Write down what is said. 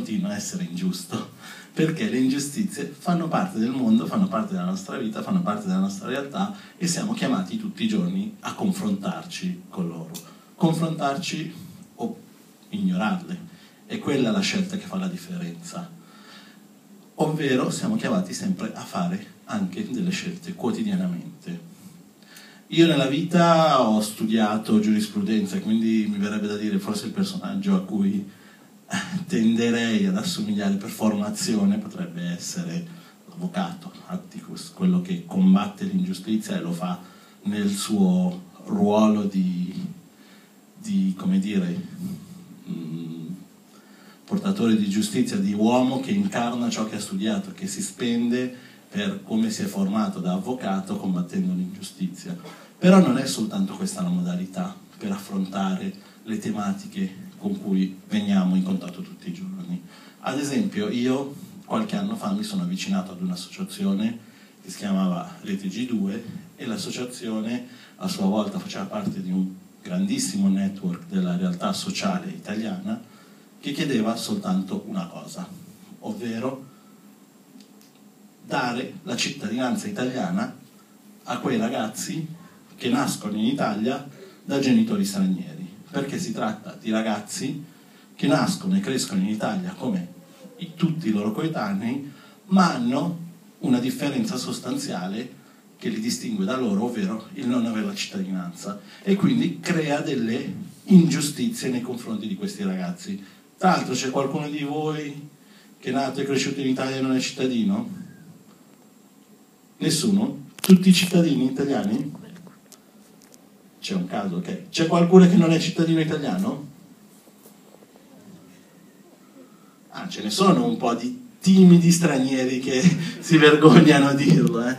continua a essere ingiusto, perché le ingiustizie fanno parte del mondo, fanno parte della nostra vita, fanno parte della nostra realtà e siamo chiamati tutti i giorni a confrontarci con loro. Confrontarci o ignorarle. È quella la scelta che fa la differenza. Ovvero siamo chiamati sempre a fare anche delle scelte quotidianamente. Io nella vita ho studiato giurisprudenza, quindi mi verrebbe da dire forse il personaggio a cui tenderei ad assomigliare per formazione potrebbe essere l'avvocato, Atticus, quello che combatte l'ingiustizia e lo fa nel suo ruolo di, di come dire, mh, mm, portatore di giustizia, di uomo che incarna ciò che ha studiato, che si spende per come si è formato da avvocato combattendo l'ingiustizia. Però non è soltanto questa la modalità per affrontare le tematiche con cui veniamo in contatto tutti i giorni. Ad esempio, io qualche anno fa mi sono avvicinato ad un'associazione che si chiamava Rete G2 e l'associazione a sua volta faceva parte di un grandissimo network della realtà sociale italiana che chiedeva soltanto una cosa, ovvero dare la cittadinanza italiana a quei ragazzi che nascono in Italia da genitori stranieri, perché si tratta di ragazzi che nascono e crescono in Italia come tutti i loro coetanei, ma hanno una differenza sostanziale che li distingue da loro, ovvero il non avere la cittadinanza, e quindi crea delle ingiustizie nei confronti di questi ragazzi. Tra l'altro c'è qualcuno di voi che è nato e cresciuto in Italia e non è cittadino? Nessuno? Tutti i cittadini italiani? C'è un caso, ok. C'è qualcuno che non è cittadino italiano? Ah, ce ne sono un po' di timidi stranieri che si vergognano a dirlo, eh.